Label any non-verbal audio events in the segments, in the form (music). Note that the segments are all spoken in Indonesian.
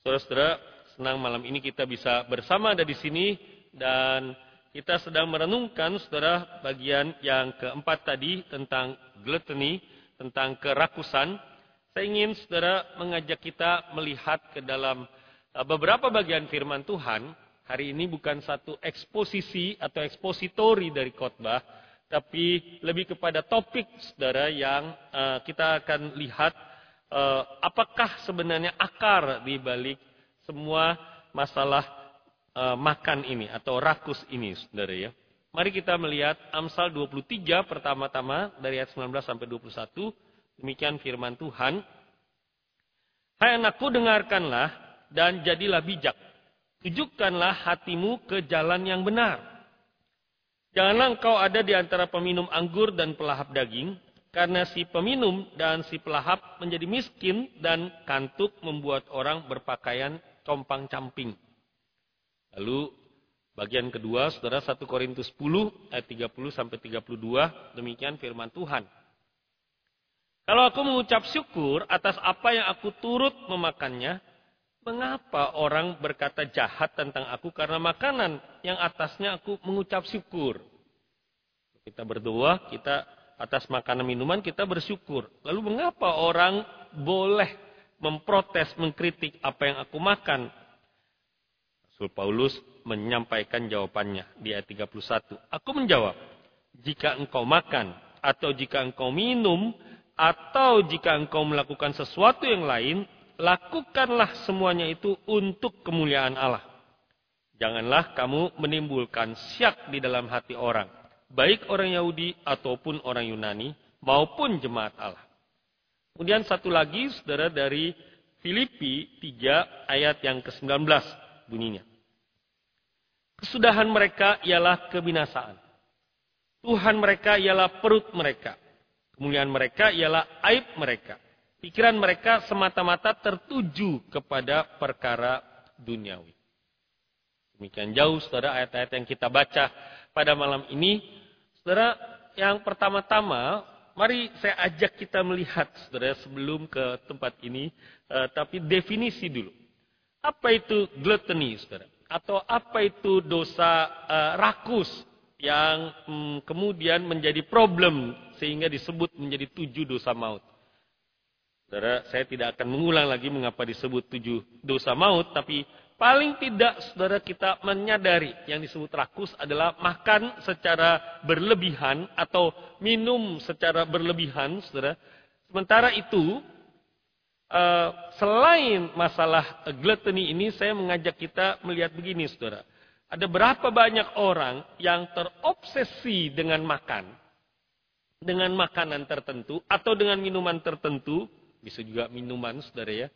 Saudara-saudara, senang malam ini kita bisa bersama ada di sini dan kita sedang merenungkan saudara bagian yang keempat tadi tentang gluttony, tentang kerakusan. Saya ingin saudara mengajak kita melihat ke dalam uh, beberapa bagian firman Tuhan. Hari ini bukan satu eksposisi atau ekspositori dari khotbah, tapi lebih kepada topik saudara yang uh, kita akan lihat uh, apakah sebenarnya akar di balik semua masalah uh, makan ini atau rakus ini, saudara ya. Mari kita melihat Amsal 23 pertama-tama dari ayat 19 sampai 21. Demikian firman Tuhan. Hai anakku dengarkanlah dan jadilah bijak. Tunjukkanlah hatimu ke jalan yang benar. Janganlah engkau ada di antara peminum anggur dan pelahap daging, karena si peminum dan si pelahap menjadi miskin dan kantuk membuat orang berpakaian compang-camping. Lalu bagian kedua, Saudara 1 Korintus 10 ayat 30 sampai 32, demikian firman Tuhan. Kalau aku mengucap syukur atas apa yang aku turut memakannya, mengapa orang berkata jahat tentang aku karena makanan yang atasnya aku mengucap syukur? Kita berdoa, kita atas makanan minuman kita bersyukur. Lalu mengapa orang boleh memprotes, mengkritik apa yang aku makan? Rasul Paulus menyampaikan jawabannya di ayat 31. Aku menjawab, jika engkau makan atau jika engkau minum atau jika engkau melakukan sesuatu yang lain, lakukanlah semuanya itu untuk kemuliaan Allah. Janganlah kamu menimbulkan syak di dalam hati orang baik orang Yahudi ataupun orang Yunani maupun jemaat Allah. Kemudian satu lagi saudara dari Filipi 3 ayat yang ke-19 bunyinya. Kesudahan mereka ialah kebinasaan. Tuhan mereka ialah perut mereka. Kemuliaan mereka ialah aib mereka. Pikiran mereka semata-mata tertuju kepada perkara duniawi. Demikian jauh saudara ayat-ayat yang kita baca pada malam ini Saudara, yang pertama-tama, mari saya ajak kita melihat, saudara, sebelum ke tempat ini, uh, tapi definisi dulu. Apa itu gluttony, saudara? Atau apa itu dosa uh, rakus yang um, kemudian menjadi problem sehingga disebut menjadi tujuh dosa maut. Saudara, saya tidak akan mengulang lagi mengapa disebut tujuh dosa maut, tapi Paling tidak saudara kita menyadari yang disebut rakus adalah makan secara berlebihan atau minum secara berlebihan saudara. Sementara itu eh, selain masalah gluttony ini saya mengajak kita melihat begini saudara. Ada berapa banyak orang yang terobsesi dengan makan. Dengan makanan tertentu atau dengan minuman tertentu. Bisa juga minuman saudara ya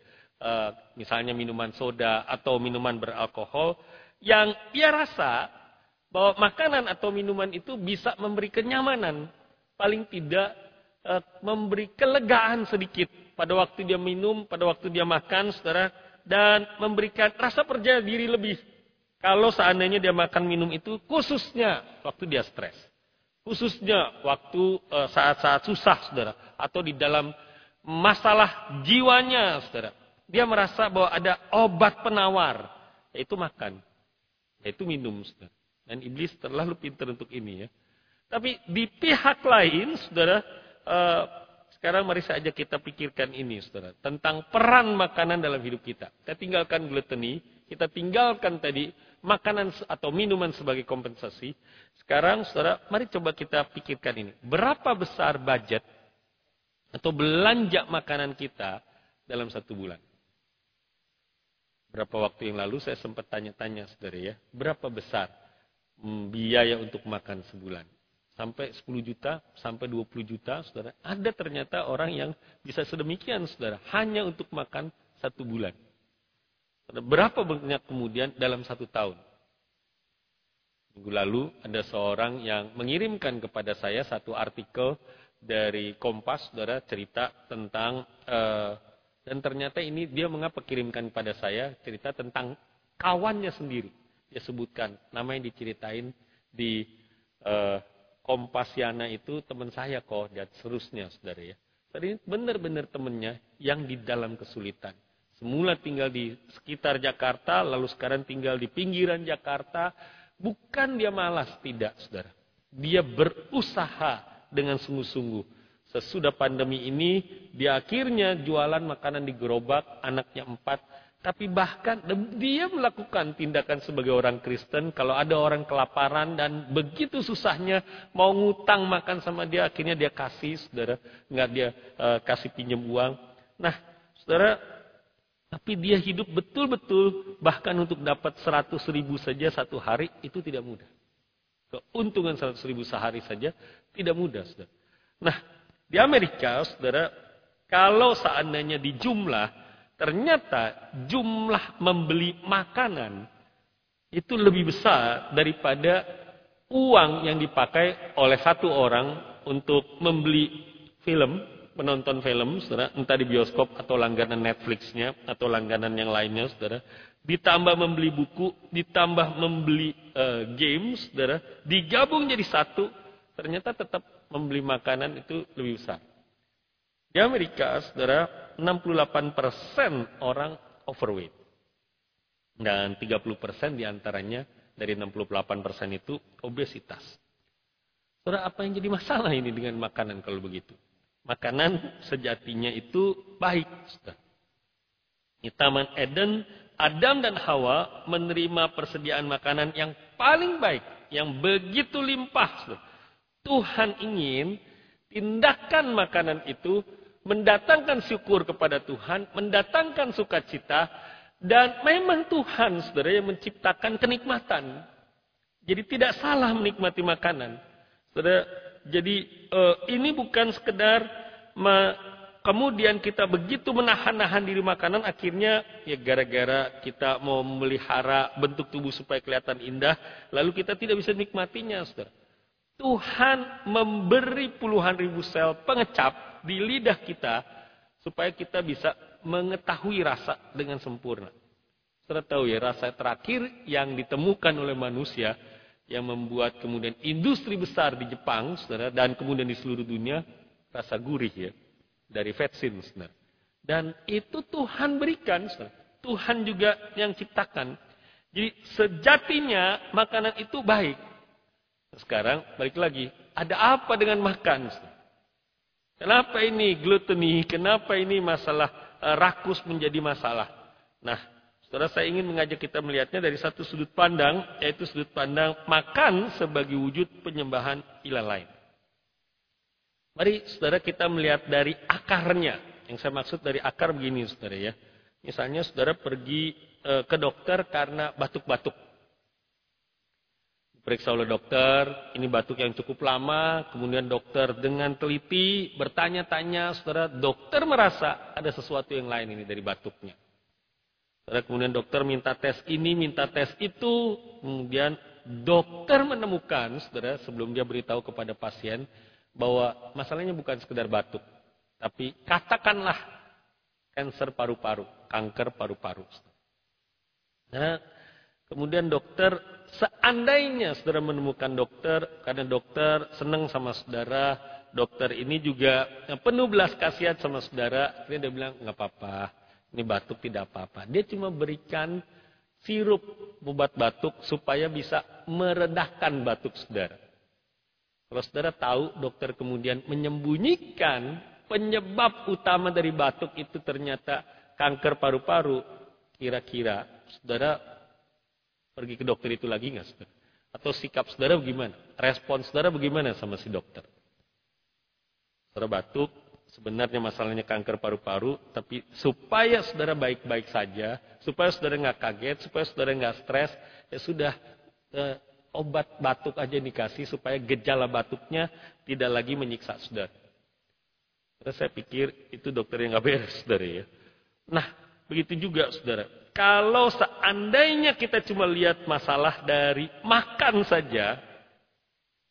misalnya minuman soda atau minuman beralkohol, yang ia rasa bahwa makanan atau minuman itu bisa memberi kenyamanan, paling tidak uh, memberi kelegaan sedikit pada waktu dia minum, pada waktu dia makan, saudara, dan memberikan rasa percaya diri lebih. Kalau seandainya dia makan minum itu khususnya waktu dia stres. Khususnya waktu eh, saat-saat susah, saudara. Atau di dalam masalah jiwanya, saudara dia merasa bahwa ada obat penawar, yaitu makan, yaitu minum. Saudara. Dan iblis terlalu pintar untuk ini ya. Tapi di pihak lain, saudara, uh, sekarang mari saja kita pikirkan ini, saudara, tentang peran makanan dalam hidup kita. Kita tinggalkan gluttony, kita tinggalkan tadi makanan atau minuman sebagai kompensasi. Sekarang, saudara, mari coba kita pikirkan ini. Berapa besar budget atau belanja makanan kita dalam satu bulan? Berapa waktu yang lalu saya sempat tanya-tanya saudara ya, berapa besar mm, biaya untuk makan sebulan? Sampai 10 juta, sampai 20 juta, saudara. Ada ternyata orang yang bisa sedemikian, saudara. Hanya untuk makan satu bulan. Berapa banyak kemudian dalam satu tahun? Minggu lalu ada seorang yang mengirimkan kepada saya satu artikel dari Kompas, saudara, cerita tentang uh, dan ternyata ini dia mengapa kirimkan pada saya cerita tentang kawannya sendiri. Dia sebutkan nama yang diceritain di uh, Kompasiana itu teman saya kok dan seterusnya saudara ya. Tadi benar-benar temannya yang di dalam kesulitan. Semula tinggal di sekitar Jakarta, lalu sekarang tinggal di pinggiran Jakarta. Bukan dia malas, tidak saudara. Dia berusaha dengan sungguh-sungguh. Sesudah pandemi ini, dia akhirnya jualan makanan di gerobak, anaknya empat. Tapi bahkan dia melakukan tindakan sebagai orang Kristen. Kalau ada orang kelaparan dan begitu susahnya mau ngutang makan sama dia, akhirnya dia kasih, saudara. Nggak dia uh, kasih pinjam uang. Nah, saudara, tapi dia hidup betul-betul bahkan untuk dapat 100 ribu saja satu hari itu tidak mudah. Keuntungan 100 ribu sehari saja tidak mudah. Saudara. Nah di Amerika saudara kalau seandainya di jumlah ternyata jumlah membeli makanan itu lebih besar daripada uang yang dipakai oleh satu orang untuk membeli film menonton film, saudara, entah di bioskop atau langganan Netflixnya atau langganan yang lainnya, saudara, ditambah membeli buku, ditambah membeli uh, games, saudara, digabung jadi satu, ternyata tetap membeli makanan itu lebih besar. Di Amerika, saudara, 68% orang overweight. Dan 30% di antaranya dari 68% itu obesitas. Saudara, apa yang jadi masalah ini dengan makanan kalau begitu? Makanan sejatinya itu baik. Di Taman Eden, Adam dan Hawa menerima persediaan makanan yang paling baik, yang begitu limpah. Tuhan ingin tindakan makanan itu mendatangkan syukur kepada Tuhan, mendatangkan sukacita, dan memang Tuhan, saudara, yang menciptakan kenikmatan. Jadi tidak salah menikmati makanan. Saudara, jadi uh, ini bukan sekedar me, kemudian kita begitu menahan-nahan diri makanan akhirnya ya gara-gara kita mau memelihara bentuk tubuh supaya kelihatan indah lalu kita tidak bisa nikmatinya Saudara. Tuhan memberi puluhan ribu sel pengecap di lidah kita supaya kita bisa mengetahui rasa dengan sempurna. Saudara tahu ya rasa terakhir yang ditemukan oleh manusia yang membuat kemudian industri besar di Jepang, saudara, dan kemudian di seluruh dunia rasa gurih ya dari vetsin, saudara. Dan itu Tuhan berikan, saudara. Tuhan juga yang ciptakan. Jadi sejatinya makanan itu baik. Sekarang balik lagi, ada apa dengan makan? Kenapa ini gluteni? Kenapa ini masalah uh, rakus menjadi masalah? Nah, Saudara saya ingin mengajak kita melihatnya dari satu sudut pandang, yaitu sudut pandang makan sebagai wujud penyembahan ilah lain. Mari saudara kita melihat dari akarnya. Yang saya maksud dari akar begini saudara ya. Misalnya saudara pergi e, ke dokter karena batuk-batuk. Periksa oleh dokter, ini batuk yang cukup lama, kemudian dokter dengan teliti bertanya-tanya, saudara, dokter merasa ada sesuatu yang lain ini dari batuknya. Kemudian dokter minta tes ini, minta tes itu. Kemudian dokter menemukan, saudara, sebelum dia beritahu kepada pasien, bahwa masalahnya bukan sekedar batuk. Tapi katakanlah kanker paru-paru, kanker paru-paru. Nah, kemudian dokter, seandainya saudara menemukan dokter, karena dokter senang sama saudara, dokter ini juga penuh belas kasihan sama saudara, dia bilang, nggak apa-apa, ini batuk tidak apa-apa. Dia cuma berikan sirup obat batuk supaya bisa meredahkan batuk saudara. Kalau saudara tahu dokter kemudian menyembunyikan penyebab utama dari batuk itu ternyata kanker paru-paru, kira-kira saudara pergi ke dokter itu lagi nggak saudara? Atau sikap saudara bagaimana? Respon saudara bagaimana sama si dokter? Saudara batuk, sebenarnya masalahnya kanker paru-paru, tapi supaya saudara baik-baik saja, supaya saudara nggak kaget, supaya saudara nggak stres, ya sudah eh, obat batuk aja dikasih supaya gejala batuknya tidak lagi menyiksa saudara. Terus saya pikir itu dokter yang nggak beres, saudara ya. Nah, begitu juga saudara. Kalau seandainya kita cuma lihat masalah dari makan saja,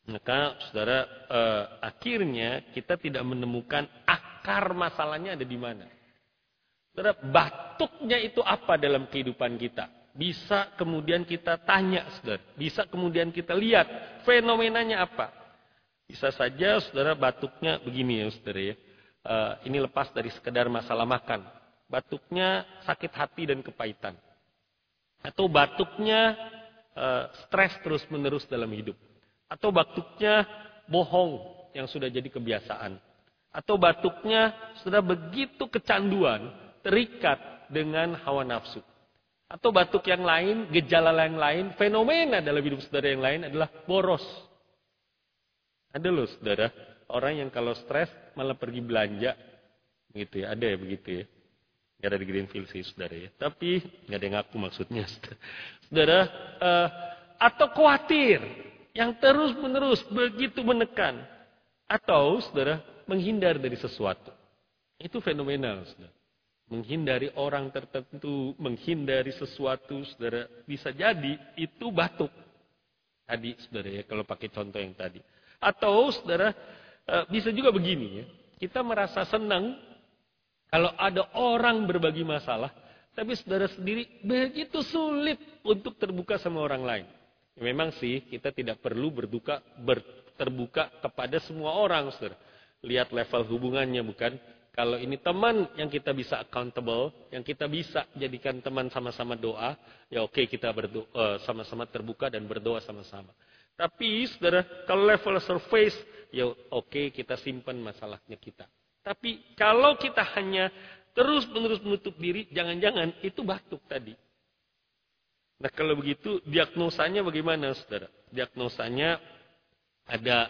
maka saudara eh, akhirnya kita tidak menemukan akar masalahnya ada di mana. Saudara, batuknya itu apa dalam kehidupan kita? Bisa kemudian kita tanya, saudara. Bisa kemudian kita lihat fenomenanya apa. Bisa saja saudara batuknya begini ya saudara ya. Uh, ini lepas dari sekedar masalah makan. Batuknya sakit hati dan kepahitan. Atau batuknya uh, stres terus-menerus dalam hidup. Atau batuknya bohong yang sudah jadi kebiasaan. Atau batuknya sudah begitu kecanduan, terikat dengan hawa nafsu. Atau batuk yang lain, gejala yang lain, fenomena dalam hidup saudara yang lain adalah boros. Ada loh saudara, orang yang kalau stres malah pergi belanja. Gitu ya, ada ya begitu ya. Gak ada di Greenfield sih saudara ya. Tapi gak ada yang ngaku maksudnya. (laughs) Saudara, uh, atau khawatir yang terus menerus begitu menekan. Atau saudara, menghindar dari sesuatu. Itu fenomenal saudara menghindari orang tertentu, menghindari sesuatu, saudara, bisa jadi itu batuk. Tadi, saudara ya, kalau pakai contoh yang tadi. Atau, saudara, eh, bisa juga begini ya, kita merasa senang kalau ada orang berbagi masalah, tapi saudara sendiri begitu sulit untuk terbuka sama orang lain. Memang sih kita tidak perlu berduka, ber, terbuka kepada semua orang, saudara. Lihat level hubungannya, bukan? Kalau ini teman yang kita bisa accountable, yang kita bisa jadikan teman sama-sama doa, ya oke kita berdoa eh, sama-sama terbuka dan berdoa sama-sama. Tapi saudara, kalau level surface, ya oke kita simpan masalahnya kita. Tapi kalau kita hanya terus-menerus menutup diri, jangan-jangan itu batuk tadi. Nah kalau begitu diagnosanya bagaimana saudara? Diagnosanya ada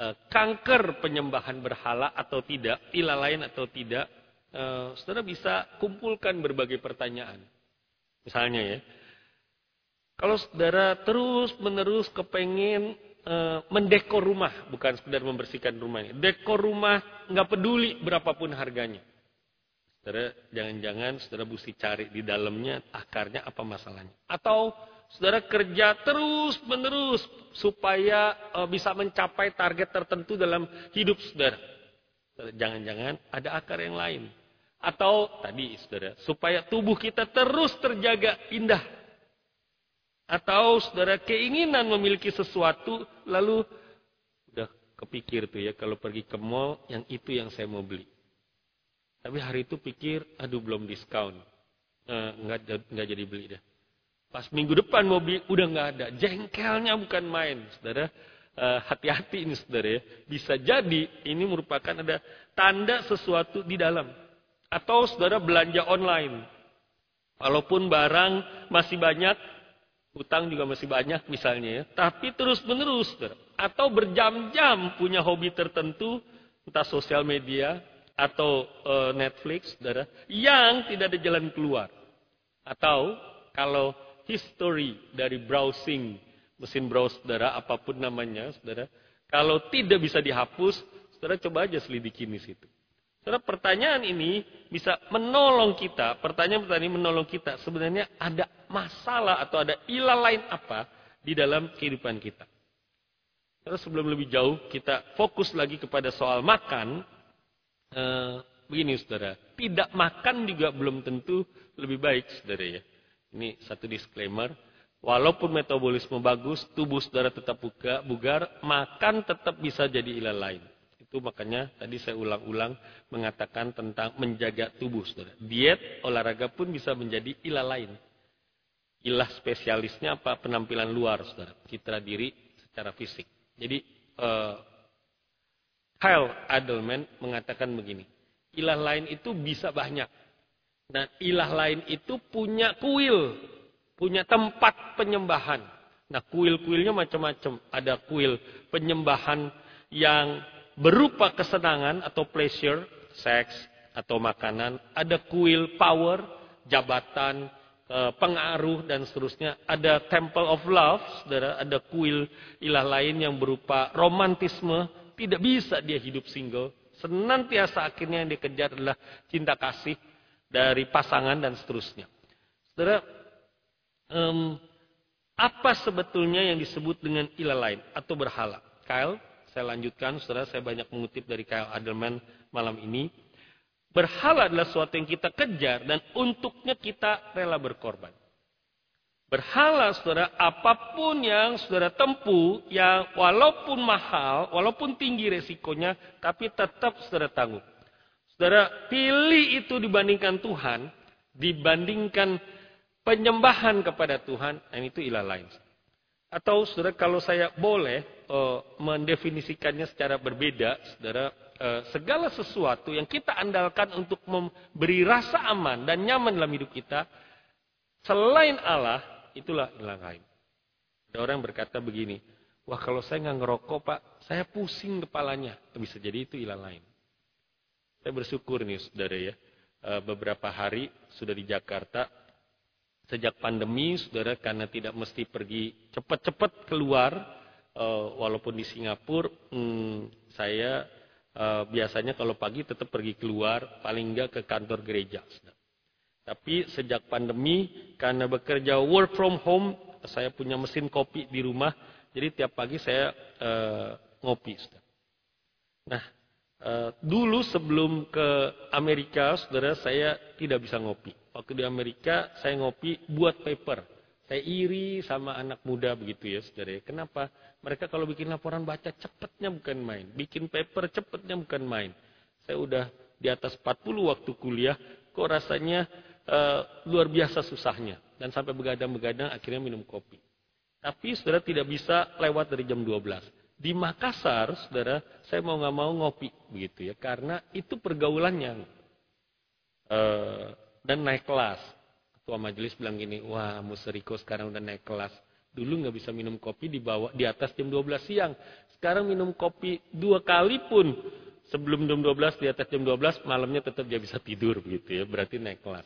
Eh, kanker penyembahan berhala atau tidak, ilah lain atau tidak, uh, saudara bisa kumpulkan berbagai pertanyaan. Misalnya ya, kalau saudara terus menerus kepengen uh, mendekor rumah, bukan sekedar membersihkan rumah ini, dekor rumah nggak peduli berapapun harganya. Saudara, jangan-jangan saudara mesti cari di dalamnya akarnya apa masalahnya. Atau saudara kerja terus menerus supaya uh, bisa mencapai target tertentu dalam hidup saudara. Jangan-jangan ada akar yang lain. Atau tadi saudara, supaya tubuh kita terus terjaga indah. Atau saudara keinginan memiliki sesuatu lalu udah kepikir tuh ya kalau pergi ke mall yang itu yang saya mau beli. Tapi hari itu pikir, aduh belum diskon. Uh, nggak, jadi beli deh. Pas minggu depan mobil udah nggak ada. Jengkelnya bukan main, saudara. Eh, hati-hati ini saudara ya. Bisa jadi ini merupakan ada tanda sesuatu di dalam. Atau saudara belanja online. Walaupun barang masih banyak, utang juga masih banyak misalnya ya. Tapi terus menerus saudara. Atau berjam-jam punya hobi tertentu, entah sosial media atau uh, Netflix, saudara, yang tidak ada jalan keluar. Atau kalau history dari browsing mesin browse saudara apa pun namanya saudara kalau tidak bisa dihapus saudara coba aja selidiki di situ saudara pertanyaan ini bisa menolong kita pertanyaan-pertanyaan ini menolong kita. Sebenarnya ada masalah atau ada ilah lain apa di dalam kehidupan kita? Saudara sebelum lebih jauh kita fokus lagi kepada soal makan. Eh, begini saudara. Tidak makan juga belum tentu lebih baik saudara ya. Ini satu disclaimer. Walaupun metabolisme bagus, tubuh saudara tetap buka, bugar, makan tetap bisa jadi ilah lain. Itu makanya tadi saya ulang-ulang mengatakan tentang menjaga tubuh saudara. Diet, olahraga pun bisa menjadi ilah lain. Ilah spesialisnya apa? Penampilan luar saudara. Citra diri secara fisik. Jadi uh, Kyle Adelman mengatakan begini. Ilah lain itu bisa banyak. Dan ilah lain itu punya kuil, punya tempat penyembahan. Nah, kuil-kuilnya macam-macam. Ada kuil penyembahan yang berupa kesenangan atau pleasure, seks atau makanan. Ada kuil power, jabatan, eh, pengaruh dan seterusnya. Ada temple of love, saudara. Ada kuil ilah lain yang berupa romantisme. Tidak bisa dia hidup single. Senantiasa akhirnya yang dikejar adalah cinta kasih dari pasangan dan seterusnya. Saudara, um, apa sebetulnya yang disebut dengan ilah lain atau berhala? Kyle, saya lanjutkan, saudara, saya banyak mengutip dari Kyle Adelman malam ini. Berhala adalah sesuatu yang kita kejar dan untuknya kita rela berkorban. Berhala, saudara, apa pun yang saudara tempuh, yang walaupun mahal, walaupun tinggi resikonya, tapi tetap saudara tangguh. Saudara, pilih itu dibandingkan Tuhan, dibandingkan penyembahan kepada Tuhan, dan itu ilah lain. Atau saudara, kalau saya boleh uh, mendefinisikannya secara berbeda, saudara, uh, segala sesuatu yang kita andalkan untuk memberi rasa aman dan nyaman dalam hidup kita, selain Allah, itulah ilah lain. Ada orang berkata begini, wah kalau saya nggak ngerokok pak, saya pusing kepalanya. Bisa jadi itu ilah lain. Saya bersyukur nih saudara ya. Eh, beberapa hari sudah di Jakarta. Sejak pandemi saudara karena tidak mesti pergi cepat-cepat keluar. Eh, walaupun di Singapura hmm, saya eh, biasanya kalau pagi tetap pergi keluar. Paling enggak ke kantor gereja. Tapi sejak pandemi karena bekerja work from home. Saya punya mesin kopi di rumah. Jadi tiap pagi saya ngopi. Saudara. Nah Uh, dulu sebelum ke Amerika, saudara, saya tidak bisa ngopi. Waktu di Amerika, saya ngopi buat paper. Saya iri sama anak muda begitu ya, saudara. Kenapa? Mereka kalau bikin laporan baca cepetnya bukan main. Bikin paper cepetnya bukan main. Saya udah di atas 40 waktu kuliah, kok rasanya uh, luar biasa susahnya. Dan sampai begadang-begadang akhirnya minum kopi. Tapi saudara tidak bisa lewat dari jam 12. Di Makassar, saudara, saya mau nggak mau ngopi, begitu ya, karena itu pergaulannya uh, dan naik kelas. Ketua majelis bilang gini, wah Museriko sekarang udah naik kelas. Dulu nggak bisa minum kopi di bawah di atas jam 12 siang. Sekarang minum kopi dua kali pun sebelum jam 12 di atas jam 12 malamnya tetap dia bisa tidur begitu ya. Berarti naik kelas.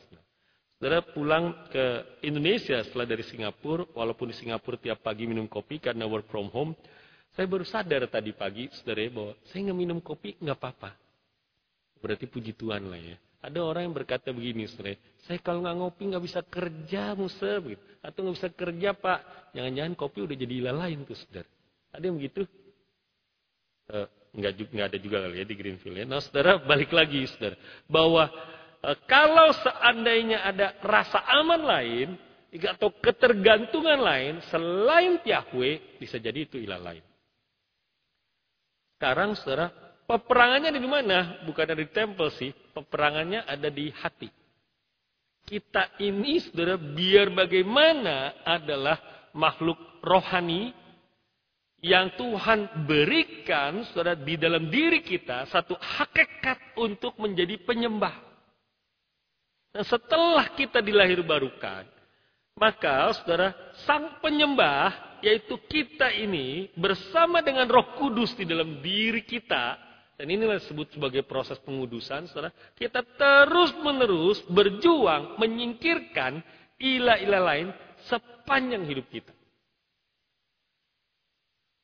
Saudara pulang ke Indonesia setelah dari Singapura, walaupun di Singapura tiap pagi minum kopi karena work from home, saya baru sadar tadi pagi, saudara, bahwa saya nggak minum kopi nggak apa-apa. Berarti puji Tuhan lah ya. Ada orang yang berkata begini, saudara, saya kalau nggak ngopi nggak bisa kerja, Musa, begitu. Atau nggak bisa kerja, Pak. Jangan-jangan kopi udah jadi lain tuh, saudara. Ada yang begitu? Uh, nggak, nggak ada juga kali ya di Greenfield ya. Nah, saudara, balik lagi, saudara. Bahwa uh, kalau seandainya ada rasa aman lain, atau ketergantungan lain selain Yahweh, bisa jadi itu ilah lain. Sekarang saudara, peperangannya di mana? Bukan ada di tempel sih, peperangannya ada di hati. Kita ini saudara, biar bagaimana adalah makhluk rohani yang Tuhan berikan saudara di dalam diri kita satu hakikat untuk menjadi penyembah. Dan setelah kita dilahir barukan, maka saudara, sang penyembah yaitu kita ini bersama dengan Roh Kudus di dalam diri kita dan inilah disebut sebagai proses pengudusan, saudara. Kita terus-menerus berjuang menyingkirkan ilah-ilah lain sepanjang hidup kita.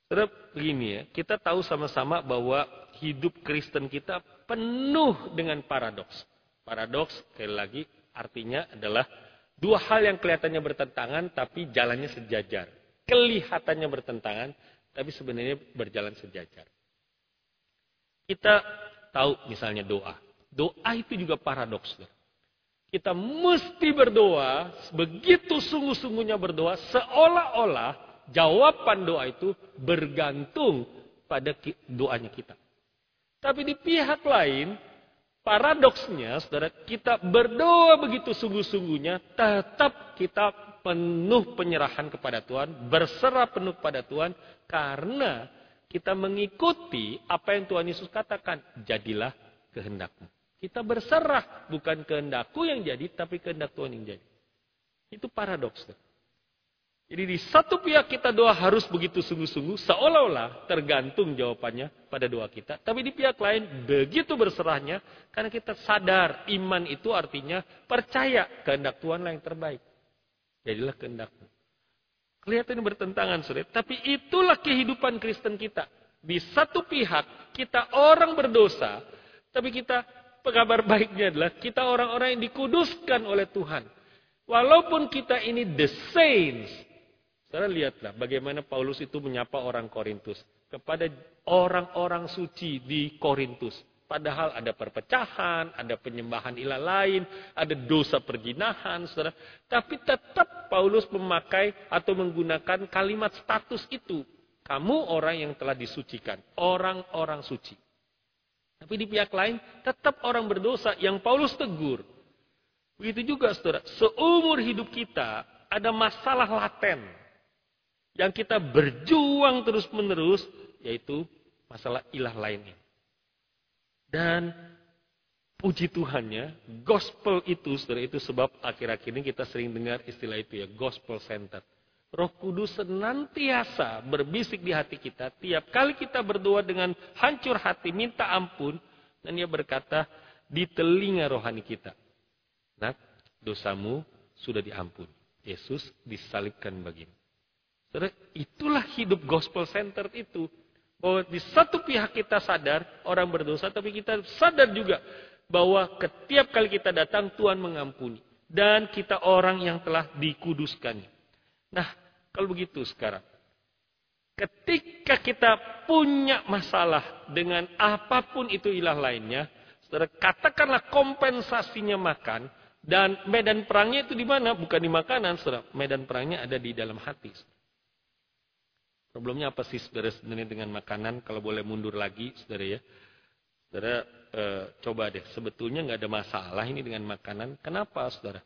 Saudara, begini ya, kita tahu sama-sama bahwa hidup Kristen kita penuh dengan paradoks. Paradoks, sekali lagi, artinya adalah dua hal yang kelihatannya bertentangan tapi jalannya sejajar kelihatannya bertentangan, tapi sebenarnya berjalan sejajar. Kita tahu misalnya doa. Doa itu juga paradoks. Kita mesti berdoa, begitu sungguh-sungguhnya berdoa, seolah-olah jawaban doa itu bergantung pada doanya kita. Tapi di pihak lain, paradoksnya, saudara, kita berdoa begitu sungguh-sungguhnya, tetap kita penuh penyerahan kepada Tuhan, berserah penuh kepada Tuhan, karena kita mengikuti apa yang Tuhan Yesus katakan, jadilah kehendakmu. Kita berserah, bukan kehendakku yang jadi, tapi kehendak Tuhan yang jadi. Itu paradoks. Jadi di satu pihak kita doa harus begitu sungguh-sungguh, seolah-olah tergantung jawabannya pada doa kita. Tapi di pihak lain begitu berserahnya, karena kita sadar iman itu artinya percaya kehendak Tuhan yang terbaik. Jadilah kehendakmu. Kelihatan bertentangan, sulit. Tapi itulah kehidupan Kristen kita. Di satu pihak, kita orang berdosa. Tapi kita, kabar baiknya adalah kita orang-orang yang dikuduskan oleh Tuhan. Walaupun kita ini the saints. Saudara lihatlah bagaimana Paulus itu menyapa orang Korintus. Kepada orang-orang suci di Korintus. Padahal ada perpecahan, ada penyembahan ilah lain, ada dosa perjinahan, saudara. Tapi tetap Paulus memakai atau menggunakan kalimat status itu. Kamu orang yang telah disucikan, orang-orang suci. Tapi di pihak lain tetap orang berdosa yang Paulus tegur. Begitu juga saudara, seumur hidup kita ada masalah laten. Yang kita berjuang terus menerus, yaitu masalah ilah lainnya. Dan puji Tuhannya, gospel itu, saudara, itu sebab akhir-akhir ini kita sering dengar istilah itu ya, gospel center. Roh Kudus senantiasa berbisik di hati kita. Tiap kali kita berdoa dengan hancur hati, minta ampun. Dan dia berkata di telinga rohani kita. Nah, dosamu sudah diampun. Yesus disalibkan bagimu. Saudara, itulah hidup gospel center itu. Bahwa di satu pihak kita sadar orang berdosa, tapi kita sadar juga bahwa setiap kali kita datang Tuhan mengampuni. Dan kita orang yang telah dikuduskannya. Nah, kalau begitu sekarang. Ketika kita punya masalah dengan apa pun itu ilah lainnya, katakanlah kompensasinya makan dan medan perangnya itu di mana? Bukan di makanan, saudara. Medan perangnya ada di dalam hati. Problemnya apa sih saudara sebenarnya dengan makanan? Kalau boleh mundur lagi, saudara ya. Saudara eh, coba deh, sebetulnya nggak ada masalah ini dengan makanan. Kenapa, saudara?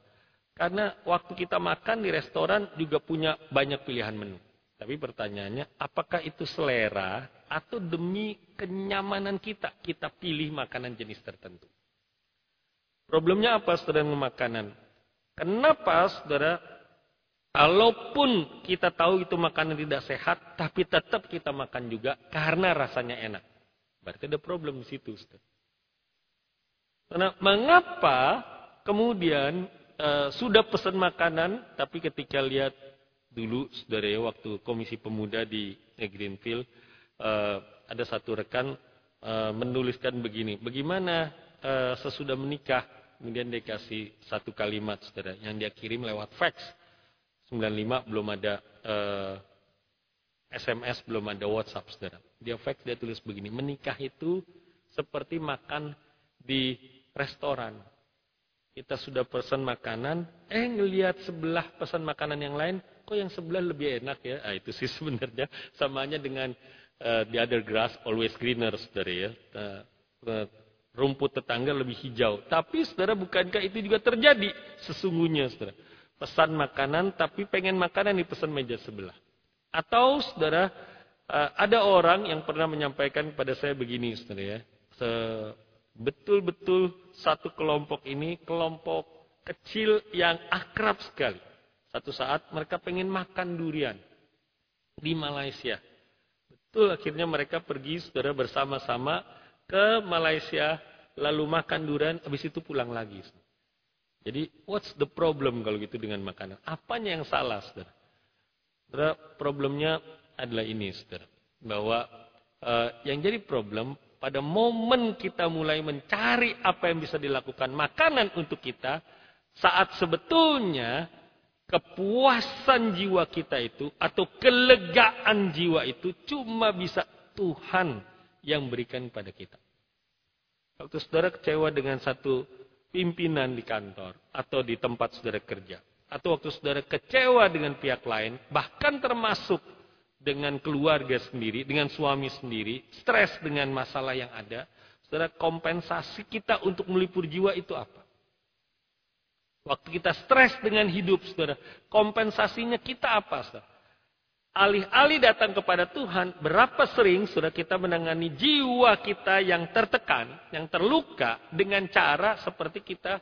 Karena waktu kita makan di restoran juga punya banyak pilihan menu. Tapi pertanyaannya, apakah itu selera atau demi kenyamanan kita, kita pilih makanan jenis tertentu? Problemnya apa saudara dengan makanan? Kenapa saudara, kalaupun kita tahu itu makanan tidak sehat, tapi tetap kita makan juga karena rasanya enak. Berarti ada problem di situ. Saudara. Karena mengapa kemudian uh, sudah pesan makanan, tapi ketika lihat dulu, saudara ya, waktu komisi pemuda di Greenfield, uh, ada satu rekan uh, menuliskan begini, bagaimana uh, sesudah menikah, kemudian dia kasih satu kalimat, saudara, yang dia kirim lewat fax. 95 belum ada uh, SMS, belum ada WhatsApp, saudara. Dia fax, dia tulis begini, menikah itu seperti makan di restoran. Kita sudah pesan makanan, eh ngelihat sebelah pesan makanan yang lain, kok yang sebelah lebih enak ya? Ah, itu sih (laughs) sebenarnya samanya dengan uh, the other grass always greener, saudara ya. Uh, uh, rumput tetangga lebih hijau. Tapi saudara bukankah itu juga terjadi sesungguhnya saudara. Pesan makanan tapi pengen makanan di pesan meja sebelah. Atau saudara uh, ada orang yang pernah menyampaikan kepada saya begini saudara ya betul-betul satu kelompok ini kelompok kecil yang akrab sekali. Satu saat mereka pengen makan durian di Malaysia. Betul akhirnya mereka pergi saudara bersama-sama ke Malaysia lalu makan durian habis itu pulang lagi. Jadi what's the problem kalau gitu dengan makanan? Apanya yang salah saudara? Saudara problemnya adalah ini saudara. Bahwa uh, yang jadi problem pada momen kita mulai mencari apa yang bisa dilakukan makanan untuk kita, saat sebetulnya kepuasan jiwa kita itu atau kelegaan jiwa itu cuma bisa Tuhan yang berikan pada kita. Waktu saudara kecewa dengan satu pimpinan di kantor atau di tempat saudara kerja, atau waktu saudara kecewa dengan pihak lain, bahkan termasuk dengan keluarga sendiri, dengan suami sendiri, stres dengan masalah yang ada, saudara kompensasi kita untuk melipur jiwa itu apa? Waktu kita stres dengan hidup, saudara, kompensasinya kita apa, saudara? Alih-alih datang kepada Tuhan, berapa sering sudah kita menangani jiwa kita yang tertekan, yang terluka dengan cara seperti kita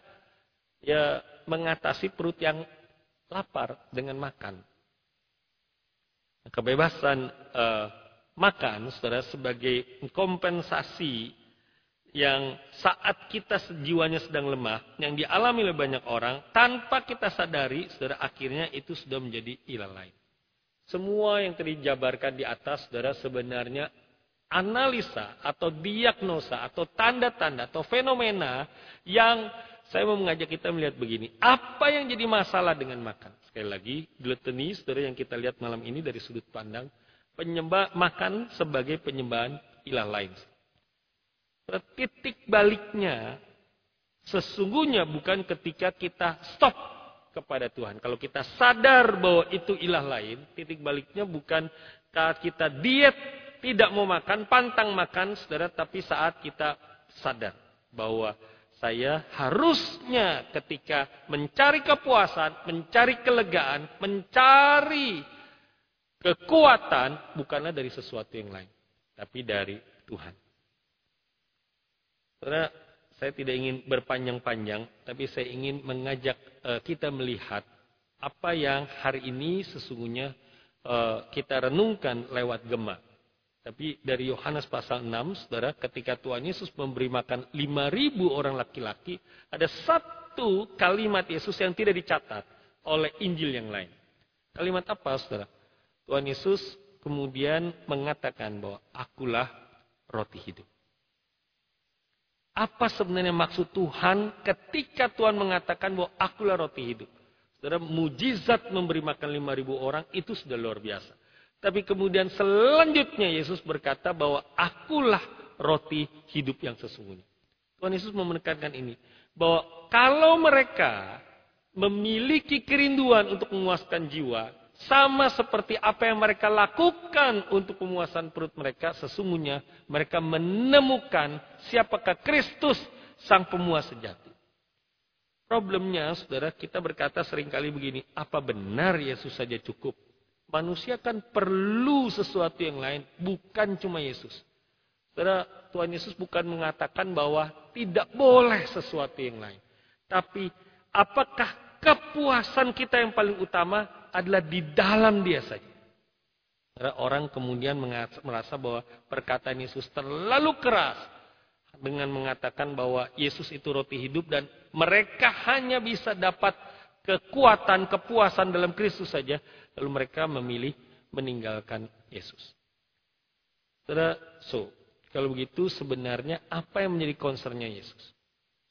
ya mengatasi perut yang lapar dengan makan. Kebebasan uh, makan, saudara, sebagai kompensasi yang saat kita jiwanya sedang lemah, yang dialami oleh banyak orang, tanpa kita sadari, saudara, akhirnya itu sudah menjadi ilah lain. Semua yang tadi dijabarkan di atas, saudara, sebenarnya analisa atau diagnosa atau tanda-tanda atau fenomena yang saya mau mengajak kita melihat begini. Apa yang jadi masalah dengan makan? Sekali lagi, gluttony, saudara yang kita lihat malam ini dari sudut pandang, penyembah makan sebagai penyembahan ilah lain. Titik baliknya, sesungguhnya bukan ketika kita stop kepada Tuhan. Kalau kita sadar bahwa itu ilah lain, titik baliknya bukan saat kita diet, tidak mau makan, pantang makan, saudara, tapi saat kita sadar bahwa saya harusnya ketika mencari kepuasan, mencari kelegaan, mencari kekuatan bukanlah dari sesuatu yang lain, tapi dari Tuhan. Karena saya tidak ingin berpanjang-panjang, tapi saya ingin mengajak uh, kita melihat apa yang hari ini sesungguhnya uh, kita renungkan lewat Gema. Tapi dari Yohanes pasal 6, saudara, ketika Tuhan Yesus memberi makan 5.000 orang laki-laki, ada satu kalimat Yesus yang tidak dicatat oleh Injil yang lain. Kalimat apa, saudara? Tuhan Yesus kemudian mengatakan bahwa akulah roti hidup. Apa sebenarnya maksud Tuhan ketika Tuhan mengatakan bahwa akulah roti hidup? Saudara, mujizat memberi makan 5.000 orang itu sudah luar biasa. Tapi kemudian selanjutnya Yesus berkata bahwa akulah roti hidup yang sesungguhnya. Tuhan Yesus menekankan ini. Bahwa kalau mereka memiliki kerinduan untuk memuaskan jiwa. Sama seperti apa yang mereka lakukan untuk pemuasan perut mereka. Sesungguhnya mereka menemukan siapakah Kristus sang pemuas sejati. Problemnya saudara kita berkata sering kali begini. Apa benar Yesus saja cukup? Manusia kan perlu sesuatu yang lain, bukan cuma Yesus. Saudara, Tuhan Yesus bukan mengatakan bahwa tidak boleh sesuatu yang lain. Tapi apakah kepuasan kita yang paling utama adalah di dalam dia saja. Saudara, orang kemudian merasa bahwa perkataan Yesus terlalu keras dengan mengatakan bahwa Yesus itu roti hidup dan mereka hanya bisa dapat kekuatan, kepuasan dalam Kristus saja Lalu mereka memilih meninggalkan Yesus. Saudara, so, kalau begitu sebenarnya apa yang menjadi concernnya Yesus?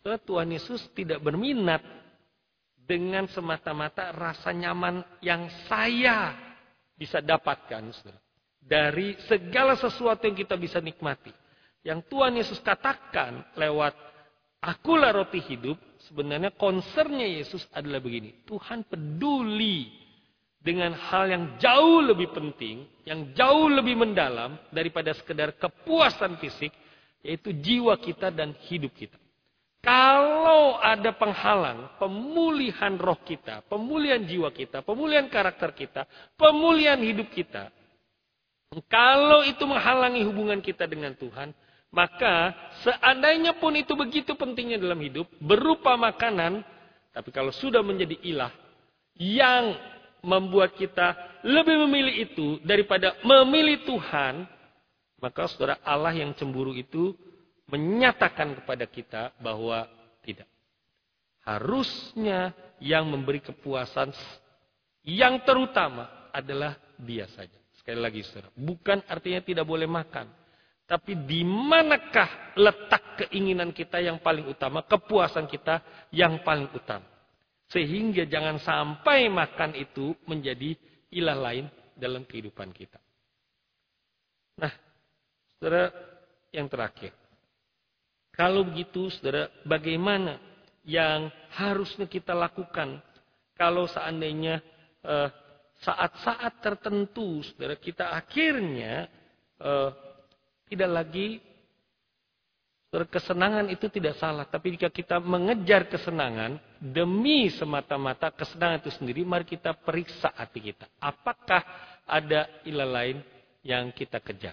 Saudara, Tuhan Yesus tidak berminat dengan semata-mata rasa nyaman yang saya bisa dapatkan. Saudara. Dari segala sesuatu yang kita bisa nikmati. Yang Tuhan Yesus katakan lewat akulah roti hidup, sebenarnya concernnya Yesus adalah begini. Tuhan peduli dengan hal yang jauh lebih penting, yang jauh lebih mendalam daripada sekedar kepuasan fisik, yaitu jiwa kita dan hidup kita. Kalau ada penghalang pemulihan roh kita, pemulihan jiwa kita, pemulihan karakter kita, pemulihan hidup kita, kalau itu menghalangi hubungan kita dengan Tuhan, maka seandainya pun itu begitu pentingnya dalam hidup, berupa makanan, tapi kalau sudah menjadi ilah, yang membuat kita lebih memilih itu daripada memilih Tuhan, maka saudara Allah yang cemburu itu menyatakan kepada kita bahwa tidak. Harusnya yang memberi kepuasan yang terutama adalah dia saja. Sekali lagi saudara, bukan artinya tidak boleh makan. Tapi di manakah letak keinginan kita yang paling utama, kepuasan kita yang paling utama. Sehingga jangan sampai makan itu menjadi ilah lain dalam kehidupan kita. Nah, saudara yang terakhir. Kalau begitu, saudara, bagaimana yang harusnya kita lakukan kalau seandainya eh, saat-saat tertentu, saudara, kita akhirnya uh, tidak lagi Kesenangan itu tidak salah, tapi jika kita mengejar kesenangan demi semata-mata kesenangan itu sendiri, mari kita periksa hati kita. Apakah ada ilah lain yang kita kejar?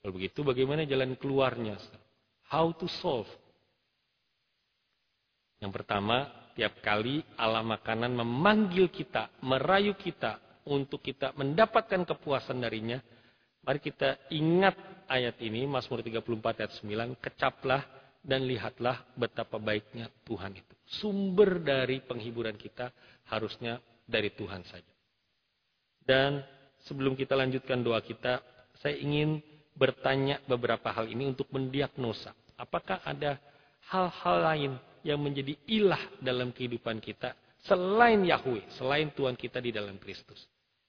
Kalau begitu, bagaimana jalan keluarnya? How to solve? Yang pertama, tiap kali Allah makanan memanggil kita, merayu kita untuk kita mendapatkan kepuasan darinya, Mari kita ingat ayat ini, Mazmur 34 ayat 9, kecaplah dan lihatlah betapa baiknya Tuhan itu. Sumber dari penghiburan kita harusnya dari Tuhan saja. Dan sebelum kita lanjutkan doa kita, saya ingin bertanya beberapa hal ini untuk mendiagnosa. Apakah ada hal-hal lain yang menjadi ilah dalam kehidupan kita selain Yahweh, selain Tuhan kita di dalam Kristus?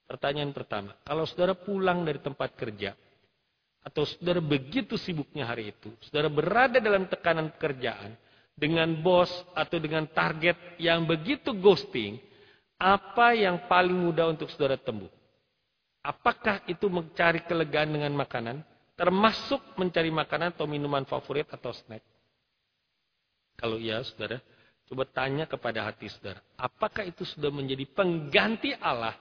Pertanyaan pertama, kalau saudara pulang dari tempat kerja, atau saudara begitu sibuknya hari itu, saudara berada dalam tekanan pekerjaan, dengan bos atau dengan target yang begitu ghosting, apa yang paling mudah untuk saudara tembus? Apakah itu mencari kelegaan dengan makanan? termasuk mencari makanan atau minuman favorit atau snack? Kalau iya, saudara, coba tanya kepada hati saudara. Apakah itu sudah menjadi pengganti Allah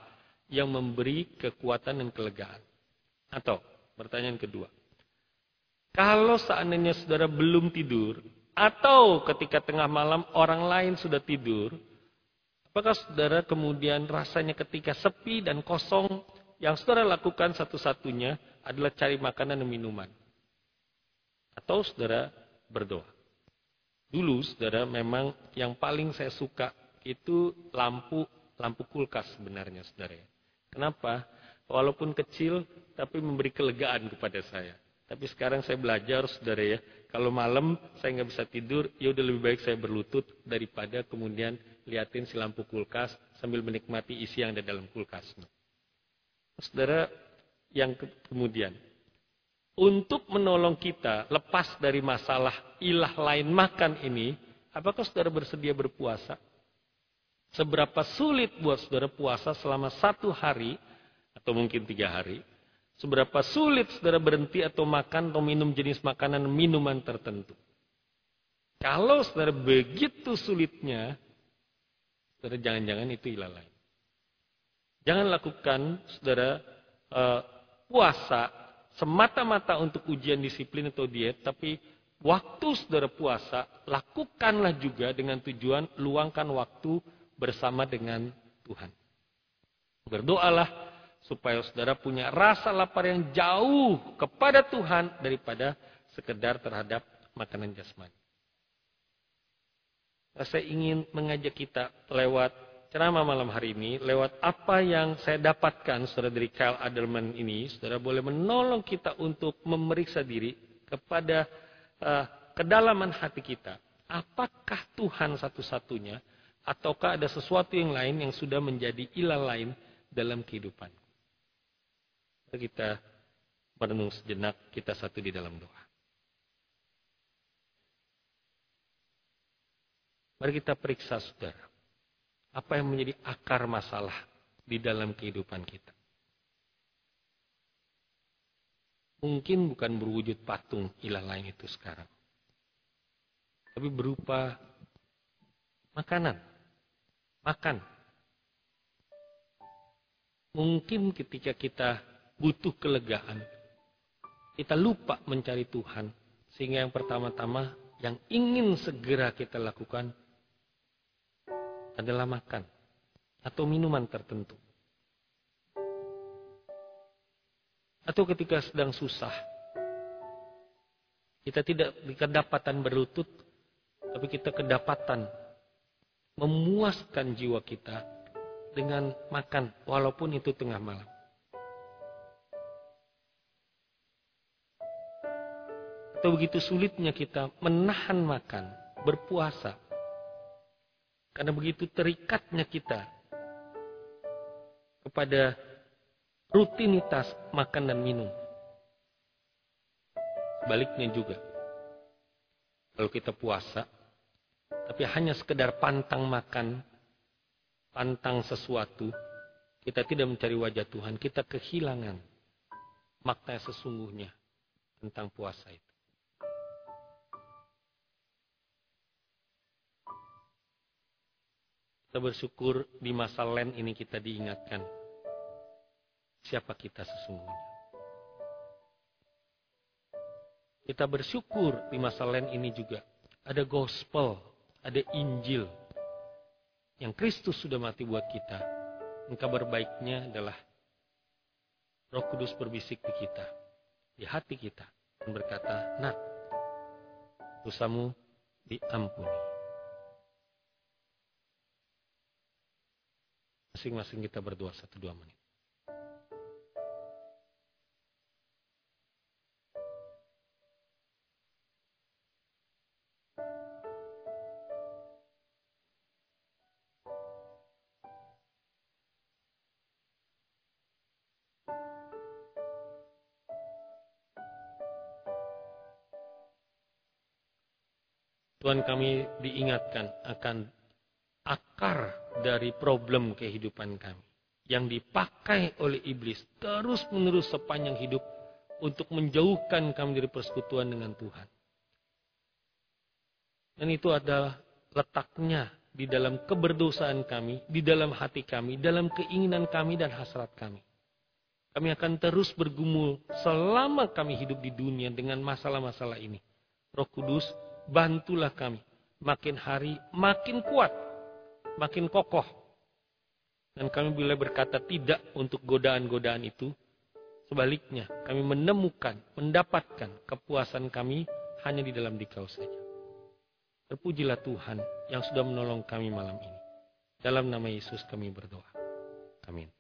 yang memberi kekuatan dan kelegaan? Atau, pertanyaan kedua. Kalau seandainya saudara belum tidur, atau ketika tengah malam orang lain sudah tidur, apakah saudara kemudian rasanya ketika sepi dan kosong, yang saudara lakukan satu-satunya adalah cari makanan dan minuman. Atau saudara berdoa. Dulu saudara memang yang paling saya suka itu lampu lampu kulkas sebenarnya saudara. Kenapa? Walaupun kecil tapi memberi kelegaan kepada saya. Tapi sekarang saya belajar saudara ya. Kalau malam saya nggak bisa tidur, ya udah lebih baik saya berlutut daripada kemudian liatin si lampu kulkas sambil menikmati isi yang ada dalam kulkas. Saudara, yang kemudian untuk menolong kita lepas dari masalah ilah lain makan ini, apakah saudara bersedia berpuasa? Seberapa sulit buat saudara puasa selama satu hari atau mungkin tiga hari? Seberapa sulit saudara berhenti atau makan atau minum jenis makanan minuman tertentu? Kalau saudara begitu sulitnya, saudara jangan-jangan itu ilah lain. Jangan lakukan saudara uh, puasa semata-mata untuk ujian disiplin atau diet, tapi waktu saudara puasa, lakukanlah juga dengan tujuan luangkan waktu bersama dengan Tuhan. Berdoalah supaya saudara punya rasa lapar yang jauh kepada Tuhan daripada sekedar terhadap makanan jasmani. Saya ingin mengajak kita lewat ceramah malam hari ini lewat apa yang saya dapatkan saudara dari Kyle Adelman ini, saudara boleh menolong kita untuk memeriksa diri kepada uh, kedalaman hati kita. Apakah Tuhan satu-satunya ataukah ada sesuatu yang lain yang sudah menjadi ilah lain dalam kehidupan? Kita merenung sejenak, kita satu di dalam doa. Mari kita periksa saudara. Apa yang menjadi akar masalah di dalam kehidupan kita? Mungkin bukan berwujud patung ilah lain itu sekarang. Tapi berupa makanan. Makan. Mungkin ketika kita butuh kelegaan, kita lupa mencari Tuhan. Sehingga yang pertama-tama yang ingin segera kita lakukan adalah makan atau minuman tertentu. Atau ketika sedang susah, kita tidak kedapatan berlutut, tapi kita kedapatan memuaskan jiwa kita dengan makan, walaupun itu tengah malam. Atau begitu sulitnya kita menahan makan, berpuasa, karena begitu terikatnya kita kepada rutinitas makan dan minum. Baliknya juga. Kalau kita puasa, tapi hanya sekedar pantang makan, pantang sesuatu, kita tidak mencari wajah Tuhan, kita kehilangan makna sesungguhnya tentang puasa itu. Kita bersyukur di masa len ini kita diingatkan siapa kita sesungguhnya. Kita bersyukur di masa len ini juga ada gospel, ada Injil yang Kristus sudah mati buat kita. Kabar baiknya adalah Roh Kudus berbisik di kita, di hati kita dan berkata, "Nak, dosamu diampuni." Masing-masing kita berdoa satu dua menit. Tuhan kami diingatkan akan akar dari problem kehidupan kami. Yang dipakai oleh iblis terus-menerus sepanjang hidup untuk menjauhkan kami dari persekutuan dengan Tuhan. Dan itu adalah letaknya di dalam keberdosaan kami, di dalam hati kami, dalam keinginan kami dan hasrat kami. Kami akan terus bergumul selama kami hidup di dunia dengan masalah-masalah ini. Roh Kudus, bantulah kami. Makin hari makin kuat, makin kokoh. Dan kami boleh berkata tidak untuk godaan-godaan itu. Sebaliknya, kami menemukan, mendapatkan kepuasan kami hanya di dalam dikau saja. Terpujilah Tuhan yang sudah menolong kami malam ini. Dalam nama Yesus kami berdoa. Amin.